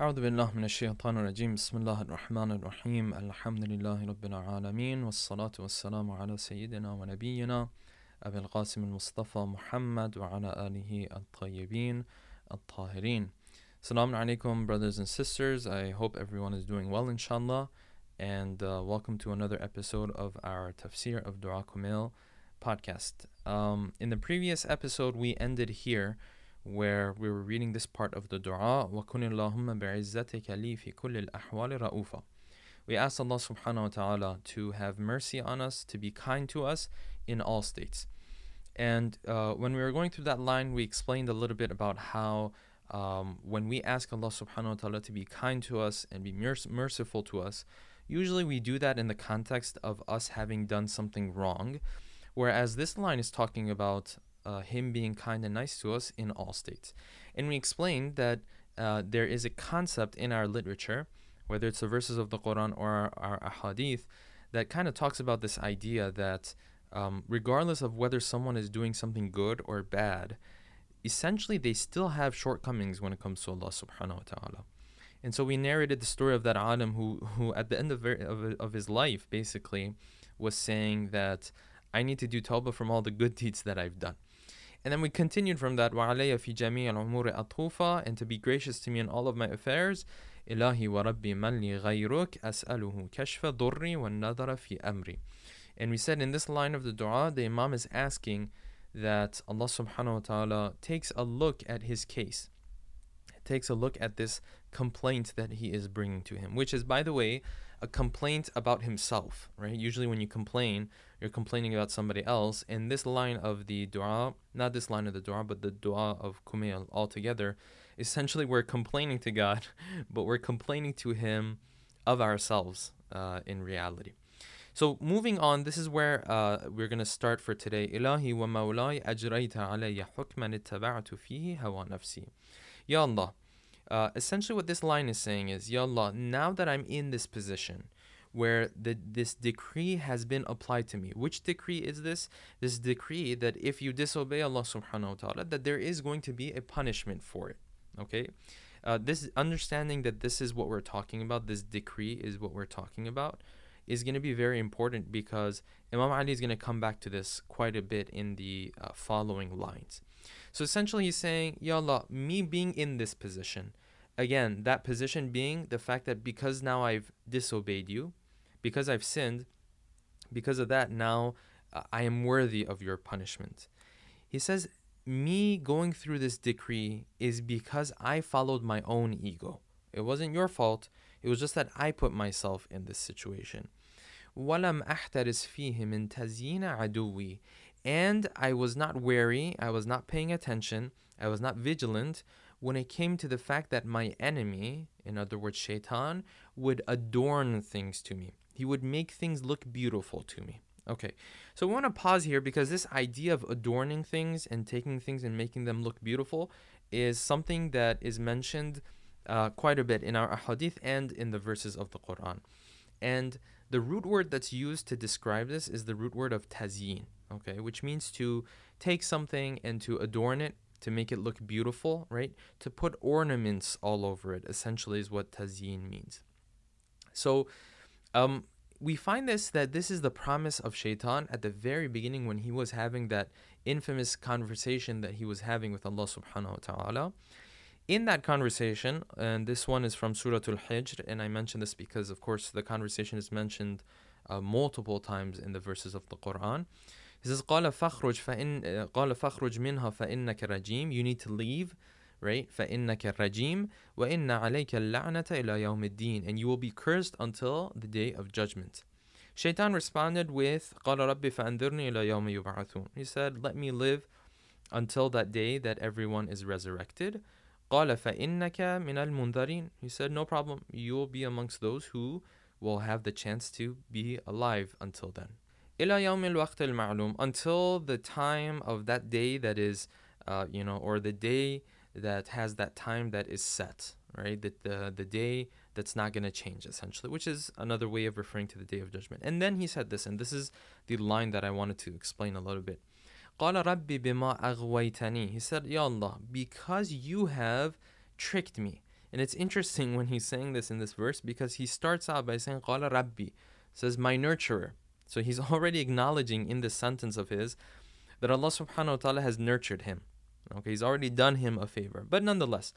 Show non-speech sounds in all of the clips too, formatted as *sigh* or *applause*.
أعوذ بالله من الشيطان الرجيم بسم الله الرحمن الرحيم الحمد لله رب العالمين والصلاة والسلام على سيدنا ونبينا أبي القاسم المصطفى محمد وعلى آله الطيبين الطاهرين Assalamu alaikum brothers and sisters I hope everyone is doing well inshallah and uh, welcome to another episode of our Tafsir of Dua Kumail podcast um, in the previous episode we ended here where we were reading this part of the dua وَكُنِ اللَّهُمَّ بِعِزَّتِكَ لِي فِي كُلِّ الْأَحْوَالِ رَؤُوفًا We ask Allah subhanahu wa ta'ala to have mercy on us, to be kind to us in all states. And uh, when we were going through that line, we explained a little bit about how um, when we ask Allah subhanahu wa ta'ala to be kind to us and be merc- merciful to us, usually we do that in the context of us having done something wrong. Whereas this line is talking about uh, him being kind and nice to us in all states. And we explained that uh, there is a concept in our literature, whether it's the verses of the Quran or our, our ahadith, that kind of talks about this idea that um, regardless of whether someone is doing something good or bad, essentially they still have shortcomings when it comes to Allah subhanahu wa ta'ala. And so we narrated the story of that Adam who, who at the end of, of, of his life, basically, was saying that I need to do tawbah from all the good deeds that I've done. And then we continued from that, وَعَلَيَّ فِي جَمِيعِ الْأُمُورِ أَطُوفًا And to be gracious to me in all of my affairs. إِلَهِ وَرَبِّي مَنْ لِي غَيْرُكَ أَسْأَلُهُ كَشْفَ ضُرِّي وَالنَّظَرَ فِي أَمْرِي And we said in this line of the dua, the Imam is asking that Allah subhanahu wa ta'ala takes a look at his case. Takes a look at this complaint that he is bringing to him, which is, by the way, a complaint about himself, right? Usually, when you complain, you're complaining about somebody else. And this line of the dua, not this line of the dua, but the dua of kumail altogether, essentially we're complaining to God, *laughs* but we're complaining to Him of ourselves uh, in reality. So moving on, this is where uh, we're going to start for today. Wa maulai ajrayta alayya hukman ittaba'tu fihi hawa nafsi. Ya Allah, uh, essentially, what this line is saying is, Ya Allah, now that I'm in this position where the, this decree has been applied to me, which decree is this? This decree that if you disobey Allah subhanahu wa ta'ala, that there is going to be a punishment for it. Okay? Uh, this understanding that this is what we're talking about, this decree is what we're talking about, is going to be very important because Imam Ali is going to come back to this quite a bit in the uh, following lines. So essentially, he's saying, Ya Allah, me being in this position, again, that position being the fact that because now I've disobeyed you, because I've sinned, because of that, now uh, I am worthy of your punishment. He says, Me going through this decree is because I followed my own ego. It wasn't your fault, it was just that I put myself in this situation. وَلَمْ أَحْتَرِسْ فِيهِ مِنْ تَزْيِينَ عَدُوِّي And I was not wary, I was not paying attention, I was not vigilant when it came to the fact that my enemy, in other words, shaitan, would adorn things to me. He would make things look beautiful to me. Okay, so we want to pause here because this idea of adorning things and taking things and making them look beautiful is something that is mentioned uh, quite a bit in our hadith and in the verses of the Quran. And the root word that's used to describe this is the root word of tazyin, okay, which means to take something and to adorn it to make it look beautiful, right? To put ornaments all over it, essentially, is what tazyin means. So, um, we find this that this is the promise of Shaitan at the very beginning when he was having that infamous conversation that he was having with Allah subhanahu wa ta'ala In that conversation, and this one is from Surah Al Hijr, and I mention this because, of course, the conversation is mentioned uh, multiple times in the verses of the Quran. He says, قال فخرج فإن قال فخرج منها فإنك رجيم. You need to leave, right? فإنك رجيم وإن عليك اللعنة إلى يوم الدين. And you will be cursed until the day of judgment. Shaitan responded with قال ربي فأنذرني إلى يوم يبعثون. He said, let me live until that day that everyone is resurrected. قال فإنك من المنذرين. He said, no problem. You will be amongst those who will have the chance to be alive until then. إلى يوم الوقت المعلوم until the time of that day that is uh, you know or the day that has that time that is set right that the the day that's not going to change essentially which is another way of referring to the day of judgment and then he said this and this is the line that I wanted to explain a little bit قال ربي بما أغويتني he said Ya Allah because you have tricked me And it's interesting when he's saying this in this verse because he starts out by saying, Qala Rabbi, says, my nurturer. So he's *laughs* already acknowledging in this sentence of his that Allah subhanahu wa ta'ala has nurtured him. Okay, he's already done him a favor. But nonetheless,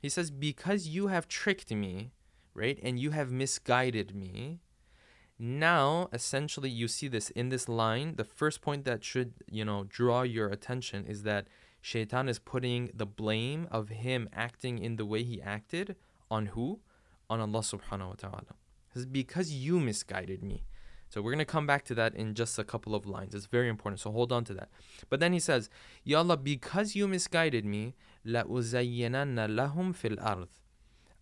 he says, Because you have tricked me, right, and you have misguided me, now, essentially, you see this in this line. The first point that should, you know, draw your attention is that Shaitan is putting the blame of him acting in the way he acted on who? On Allah subhanahu wa ta'ala. This is because you misguided me. So we're going to come back to that in just a couple of lines. It's very important. So hold on to that. But then he says, Ya Allah, because you misguided me, لَأُزَيِّنَنَّ لَهُمْ فِي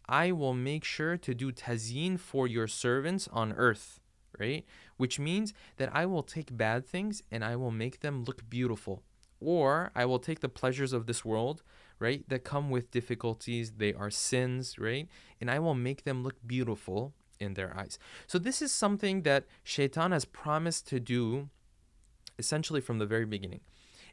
I will make sure to do tazyin for your servants on earth right? Which means that I will take bad things and I will make them look beautiful. Or I will take the pleasures of this world, right, that come with difficulties, they are sins, right? And I will make them look beautiful in their eyes. So this is something that Shaitan has promised to do essentially from the very beginning.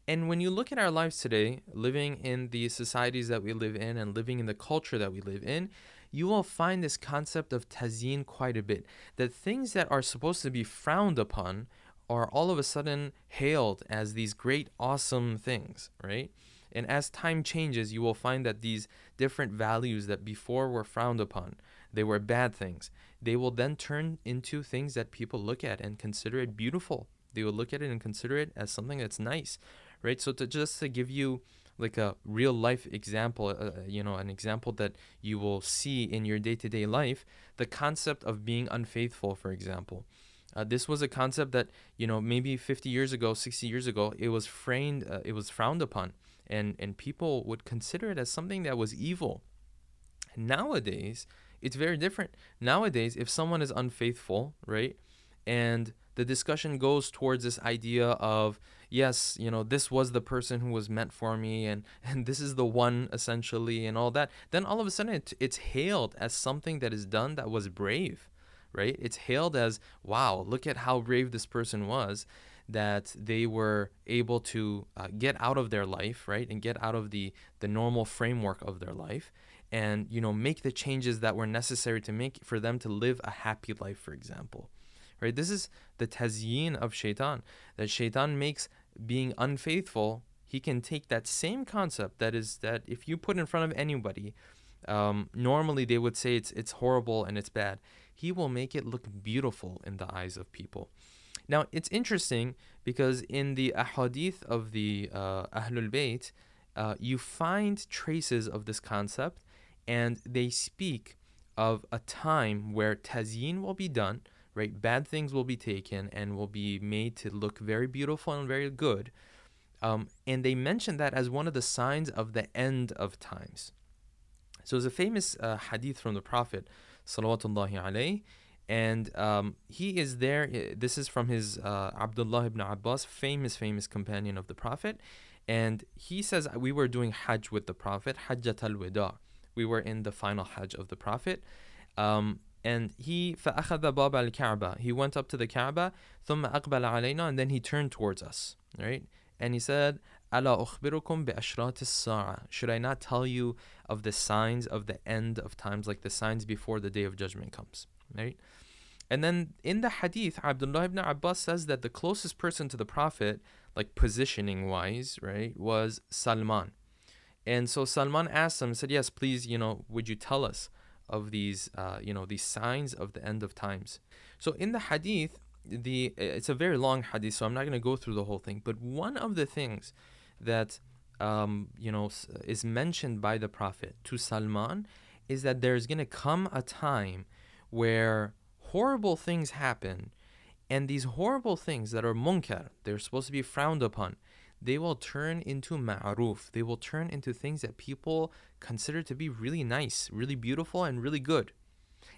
And when you look at our lives today, living in the societies that we live in and living in the culture that we live in, you will find this concept of tazyin quite a bit. That things that are supposed to be frowned upon are all of a sudden hailed as these great, awesome things, right? And as time changes, you will find that these different values that before were frowned upon, they were bad things, they will then turn into things that people look at and consider it beautiful. They will look at it and consider it as something that's nice, right? So to just to give you like a real life example, uh, uh you know, an example that you will see in your day to day life, the concept of being unfaithful, for example. Uh, this was a concept that you know maybe 50 years ago, 60 years ago, it was framed, uh, it was frowned upon, and and people would consider it as something that was evil. Nowadays, it's very different. Nowadays, if someone is unfaithful, right, and the discussion goes towards this idea of yes, you know, this was the person who was meant for me and *laughs* and this is the one essentially and all that, then all of a sudden it, it's hailed as something that is done that was brave, right? It's hailed as wow, look at how brave this person was that they were able to uh, get out of their life, right, and get out of the the normal framework of their life and you know make the changes that were necessary to make for them to live a happy life for example right this is the tazyin of shaitan that shaitan makes being unfaithful he can take that same concept that is that if you put in front of anybody um, normally they would say it's it's horrible and it's bad. He will make it look beautiful in the eyes of people. Now it's interesting because in the ahadith of the uh, ahlul bayt uh, you find traces of this concept and they speak of a time where tazyin will be done, right? Bad things will be taken and will be made to look very beautiful and very good. Um, and they mention that as one of the signs of the end of times. So there's a famous uh, hadith from the Prophet, salawatullahi alayhi, and um, he is there. This is from his uh, Abdullah ibn Abbas, famous, famous companion of the Prophet. And he says, We were doing Hajj with the Prophet, Hajjat al Wida we were in the final Hajj of the Prophet. Um, and he فأخذ باب الكعبة he went up to the Kaaba ثم أقبل علينا and then he turned towards us right and he said ألا أخبركم بأشراط الساعة should I not tell you of the signs of the end of times like the signs before the day of judgment comes right and then in the hadith Abdullah ibn Abbas says that the closest person to the Prophet like positioning wise right was Salman and so Salman asked him, said, Yes, please, you know, would you tell us Of these, uh, you know, these signs of the end of times? So in the hadith, the it's a very long hadith, so I'm not going to go through the whole thing. But one of the things that, um, you know, is mentioned by the Prophet to Salman is that there's going to come a time where horrible things happen, and these horrible things that are munkar, they're supposed to be frowned upon they will turn into ma'ruf. They will turn into things that people consider to be really nice, really beautiful, and really good.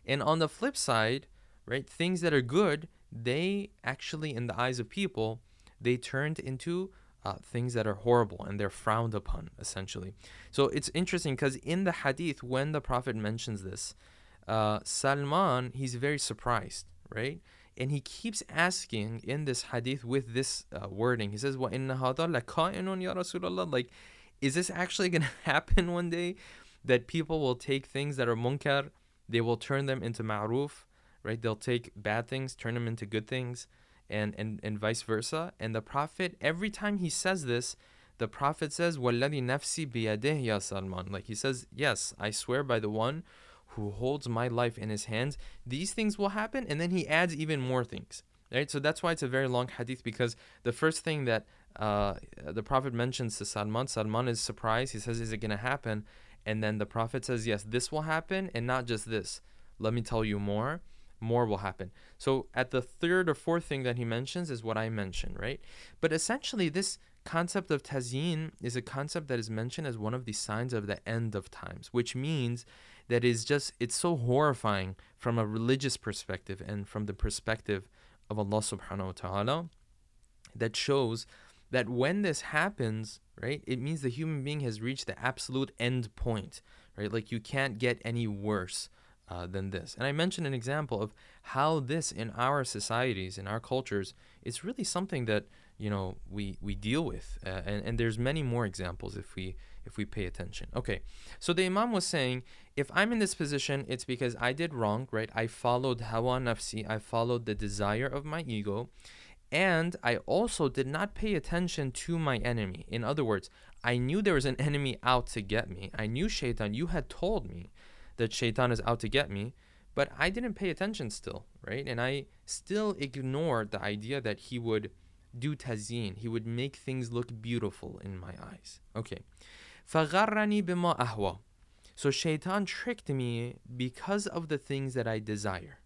And on the flip side, right, things that are good, they actually, in the eyes of people, they turned into uh, things that are horrible and they're frowned upon, essentially. So it's interesting because in the hadith, when the Prophet mentions this, uh, Salman, he's very surprised, right? And he keeps asking in this hadith with this uh, wording. He says, "Wa inna lakainun ya Rasulullah." Like, is this actually going *laughs* to happen one day that people will take things that are munkar, they will turn them into ma'aruf, right? They'll take bad things, turn them into good things, and and and vice versa. And the Prophet, every time he says this, the Prophet says, "Walladhi nafsi biyadeh ya Salman." Like he says, "Yes, I swear by the one." Who holds my life in his hands, these things will happen. And then he adds even more things. Right? So that's why it's a very long hadith because the first thing that uh, the Prophet mentions to Salman, Salman is surprised. He says, Is it going to happen? And then the Prophet says, Yes, this will happen, and not just this. Let me tell you more. More will happen. So at the third or fourth thing that he mentions is what I mentioned, right? But essentially, this concept of tazyin is a concept that is mentioned as one of the signs of the end of times, which means that is just it's so horrifying from a religious perspective and from the perspective of Allah subhanahu wa ta'ala that shows that when this happens, right, it means the human being has reached the absolute end point, right? Like you can't get any worse uh, than this. And I mentioned an example of how this in our societies, in our cultures, is really something that you know we we deal with, uh, and and there's many more examples if we if we pay attention. Okay, so the Imam was saying, if I'm in this position, it's because I did wrong, right? I followed hawa nafsi, I followed the desire of my ego, and I also did not pay attention to my enemy. In other words, I knew there was an enemy out to get me. I knew shaitan. You had told me that shaitan is out to get me, but I didn't pay attention still, right? And I still ignored the idea that he would do tazyin, He would make things look beautiful in my eyes. Okay. فَغَرَّنِي بِمَا أَهْوَى So shaitan tricked me because of the things that I desire.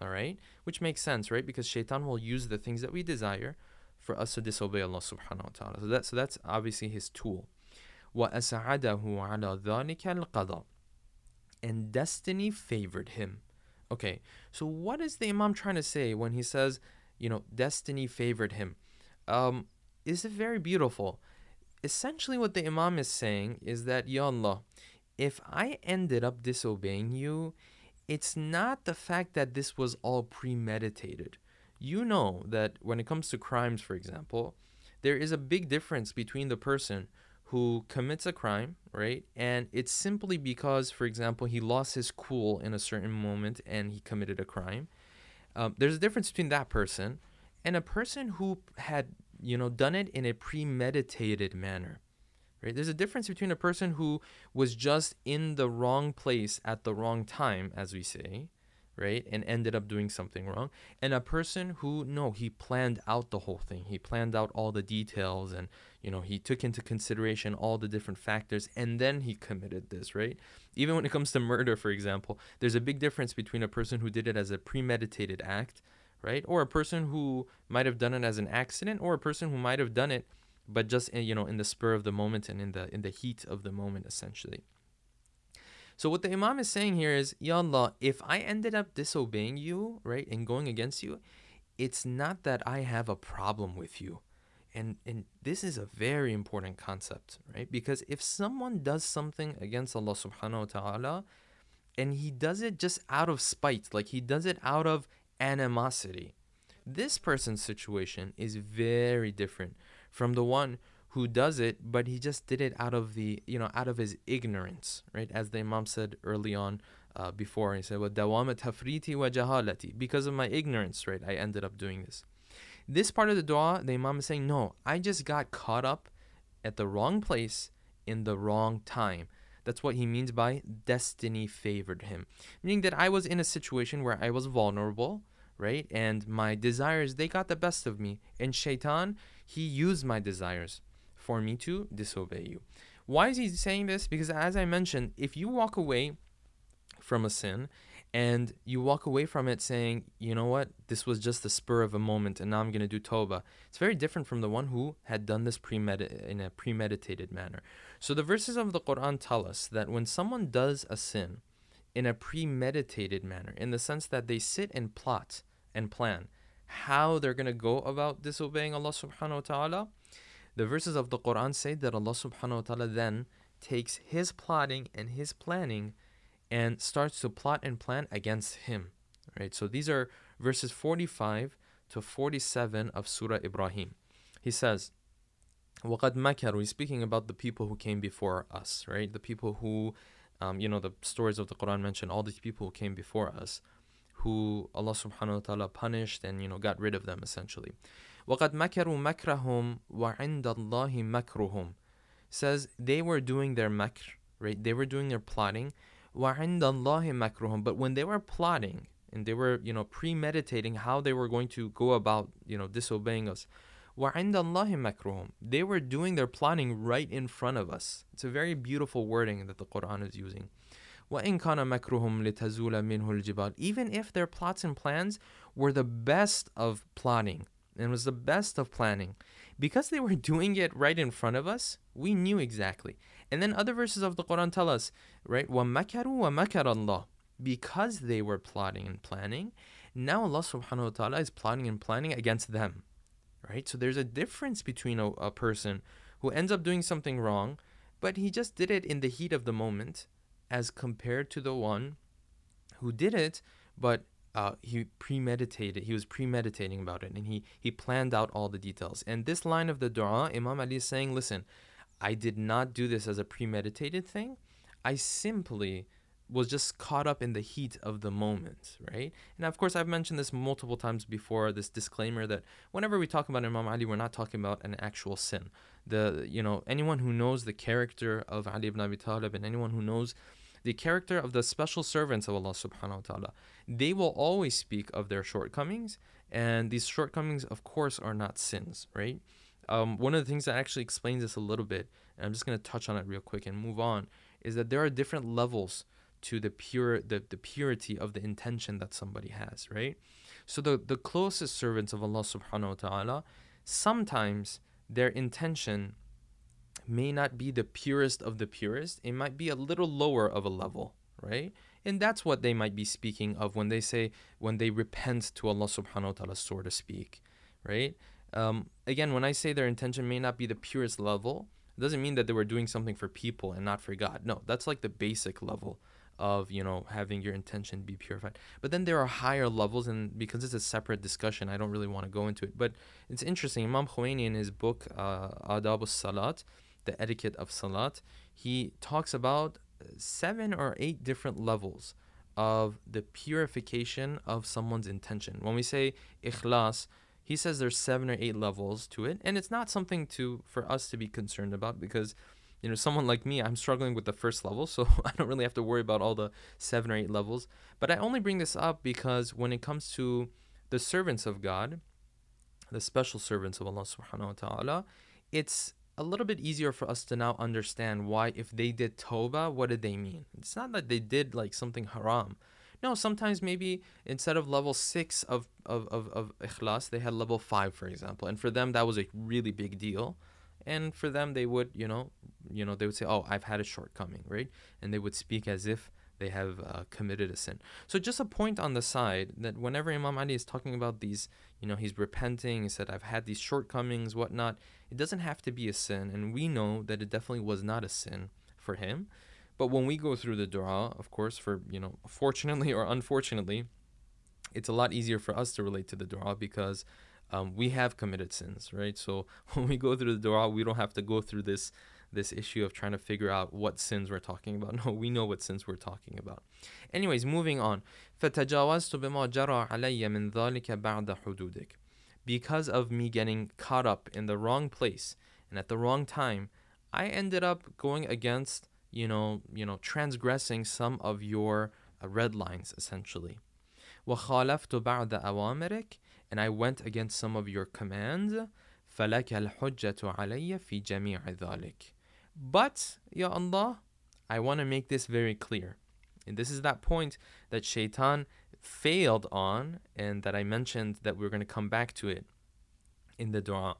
All right? Which makes sense, right? Because shaitan will use the things that we desire for us to disobey Allah subhanahu wa ta'ala. So, that, so that's obviously his tool. وَأَسَعَدَهُ عَلَى ذَلِكَ الْقَضَى and destiny favored him. Okay, so what is the Imam trying to say when he says, you know, destiny favored him? Um, is it very beautiful? Essentially, what the Imam is saying is that, Ya Allah, if I ended up disobeying you, it's not the fact that this was all premeditated. You know that when it comes to crimes, for example, there is a big difference between the person who commits a crime, right? And it's simply because, for example, he lost his cool in a certain moment and he committed a crime. Um, there's a difference between that person and a person who had, you know, done it in a premeditated manner. Right? There's a difference between a person who was just in the wrong place at the wrong time, as we say, right? And ended up doing something wrong. And a person who, no, he planned out the whole thing. He planned out all the details and, you know, he took into consideration all the different factors and then he committed this, right? Even when it comes to murder, for example, there's a big difference between a person who did it as a premeditated act, right? Or a person who might have done it as an accident or a person who might have done it but just in, you know in the spur of the moment and in the in the heat of the moment essentially so what the Imam is saying here is, Ya Allah, if I ended up disobeying you, right, and going against you, it's not that I have a problem with you. And and this is a very important concept, right? Because if someone does something against Allah subhanahu wa ta'ala, and he does it just out of spite, like he does it out of animosity, this person's situation is very different from the one who does it, but he just did it out of the, you know, out of his ignorance, right? As the Imam said early on uh, before, he said, وَدَوَامَ تَفْرِيتِ وَجَهَالَتِ Because of my ignorance, right, I ended up doing this. This part of the dua, the Imam is saying, no, I just got caught up at the wrong place in the wrong time. That's what he means by destiny favored him. Meaning that I was in a situation where I was vulnerable, right? And my desires, they got the best of me. And shaitan, he used my desires for me to disobey you. Why is he saying this? Because as I mentioned, if you walk away from a sin and you walk away from it saying, you know what, this was just the spur of a moment and now I'm going to do tawbah, it's very different from the one who had done this premedit- in a premeditated manner. So the verses of the Quran tell us that when someone does a sin in a premeditated manner, in the sense that they sit and plot and plan how they're going to go about disobeying Allah subhanahu wa ta'ala, the verses of the Quran say that Allah subhanahu wa ta'ala then takes his plotting and his planning and starts to plot and plan against him. Right? So these are verses 45 to 47 of Surah Ibrahim. He says, وَقَدْ مَكَرُوا He's speaking about the people who came before us, right? The people who um, you know, the stories of the Quran mention all these people who came before us, who Allah subhanahu wa ta'ala punished and, you know, got rid of them essentially. وَقَدْ مَكَرُوا مَكْرَهُمْ وَعِنْدَ اللَّهِ مَكْرُهُمْ Says they were doing their makr, right? They were doing their plotting. وَعِنْدَ اللَّهِ مَكْرُهُمْ But when they were plotting and they were, you know, premeditating how they were going to go about, you know, disobeying us, وَعِنْدَ اللَّهِ مَكْرُهُمْ They were doing their planning right in front of us. It's a very beautiful wording that the Quran is using. وَإِنْ كَانَ مَكْرُهُمْ لِتَزُولَ مِنْهُ الْجِبَالِ Even if their plots and plans were the best of plotting and was the best of planning, because they were doing *laughs* it right in front of us, we knew exactly. And then other verses of the Quran tell us, right? وَمَكَرُوا وَمَكَرَ اللَّهِ Because they were plotting and planning, now Allah subhanahu wa ta'ala is plotting and planning against them right? So there's a difference between a, a person who ends up doing something wrong, but he just did it in the heat of the moment, as compared to the one who did it, but uh, he premeditated. He was premeditating about it, and he he planned out all the details. And this line of the du'a, Imam Ali is saying, "Listen, I did not do this as a premeditated thing. I simply was just caught up in the heat of the moment, right? And of course, I've mentioned this multiple times before. This disclaimer that whenever we talk about Imam Ali, we're not talking about an actual sin. The you know anyone who knows the character of Ali ibn Abi Talib and anyone who knows the character of the special servants of Allah Subhanahu wa Taala, they will always speak of their shortcomings, and these shortcomings, of course, are not sins, right? Um, one of the things that actually explains this a little bit, and I'm just going to touch on it real quick and move on, is that there are different levels to the pure the, the purity of the intention that somebody has, right? So the, the closest servants of Allah subhanahu wa ta'ala, sometimes their intention may not be the purest of the purest. It might be a little lower of a level, right? And that's what they might be speaking of when they say, when they repent to Allah subhanahu wa ta'ala, so to speak, right? Um, again, when I say their intention may not be the purest level, it doesn't mean that they were doing something for people and not for God. No, that's like the basic level of you know having your intention be purified. But then there are higher levels and because it's a separate discussion i don't really want to go into it. But it's interesting imam khomeini in his book uh, adab salat the etiquette of salat he talks about seven or eight different levels of the purification of someone's intention. When we say ikhlas he says there's seven or eight levels to it and it's not something to for us to be concerned about because you know, someone like me, I'm struggling with the first level, so *laughs* I don't really have to worry about all the seven or eight levels. But I only bring this up because when it comes to the servants of God, the special servants of Allah subhanahu wa ta'ala, it's a little bit easier for us to now understand why if they did tawbah, what did they mean? It's not that they did like something haram. No, sometimes maybe instead of level six of, of, of, of ikhlas, they had level five, for example. And for them that was a really big deal and for them they would you know you know they would say oh i've had a shortcoming right? And they would speak as if they have uh, committed a sin. So just a point on the side that whenever imam ali is talking about these you know he's repenting he said i've had these shortcomings whatnot it doesn't have to be a sin and we know that it definitely was not a sin for him. But when we go through the dua of course for you know fortunately or unfortunately it's a lot easier for us to relate to the dua because um, we have committed sins, right? So *laughs* when we go through the dua, we don't have to go through this this issue of trying to figure out what sins we're talking about. *laughs* No, we know what sins we're talking about. Anyways, moving on. Because of me getting caught up in the wrong place and at the wrong time, I ended up going against, you know, you know, transgressing some of your uh, red lines essentially. وَخَالَفْتُ أَوَامِرِكَ and I went against some of your commands فَلَكَ الْحُجَّةُ عَلَيَّ فِي جَمِيعِ ذَلِكَ But, Ya Allah, I want to make this very clear. And this is that point that Shaitan failed on and that I mentioned that we're going to come back to it in the dua.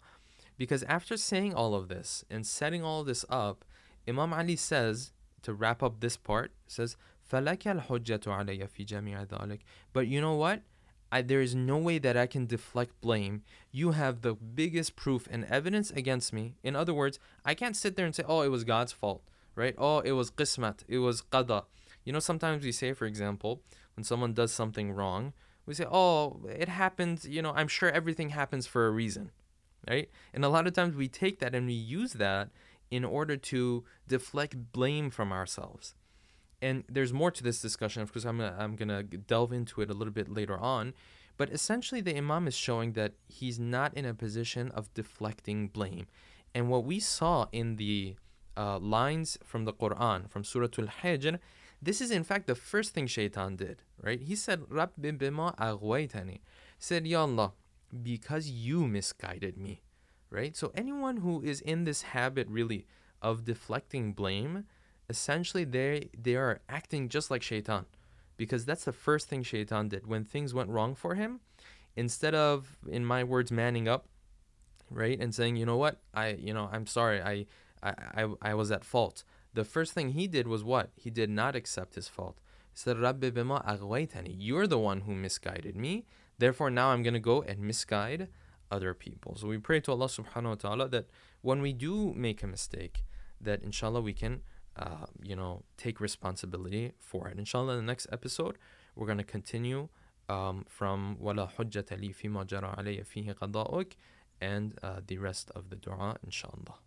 Because after saying all of this and setting all of this up, Imam Ali says, to wrap up this part, says, فَلَكَ الْحُجَّةُ عَلَيَّ فِي جَمِيعِ ذَلِكَ But you know what? I, there is no way that I can deflect blame. You have the biggest proof and evidence against me. In other words, I can't sit there and say, oh, it was God's fault, right? Oh, it was qismat, it was qada. You know, sometimes we say, for example, when someone does something wrong, we say, oh, it happened, you know, I'm sure everything happens for a reason, right? And a lot of times we take that and we use that in order to deflect blame from ourselves. And there's more to this discussion. Of course, I'm gonna, I'm gonna delve into it a little bit later on. But essentially, the Imam is showing that he's not in a position of deflecting blame. And what we saw in the uh, lines from the Quran, from Surah Al Hijr, this is in fact the first thing Shaitan did, right? He said, Rabbi bima aghwaytani. said, Ya Allah, because you misguided me, right? So anyone who is in this habit really of deflecting blame, essentially they they are acting just like Shaitan. Because that's the first thing Shaitan did. When things went wrong for him, instead of, in my words, manning up, right, and saying, you know what, I, you know, I'm sorry, I, I, I, I was at fault. The first thing he did was what? He did not accept his fault. He said, Rabbi bima aghwaytani. You're the one who misguided me. Therefore, now I'm going to go and misguide other people. So we pray to Allah subhanahu wa ta'ala that when we do make a mistake, that inshallah we can, uh, you know, take responsibility for it. Inshallah, in the next episode, we're going to continue um, from وَلَا حُجَّةَ لِي فِيمَا جَرَى عَلَيَّ فِيهِ قَضَاءُكَ and uh, the rest of the dua, inshallah.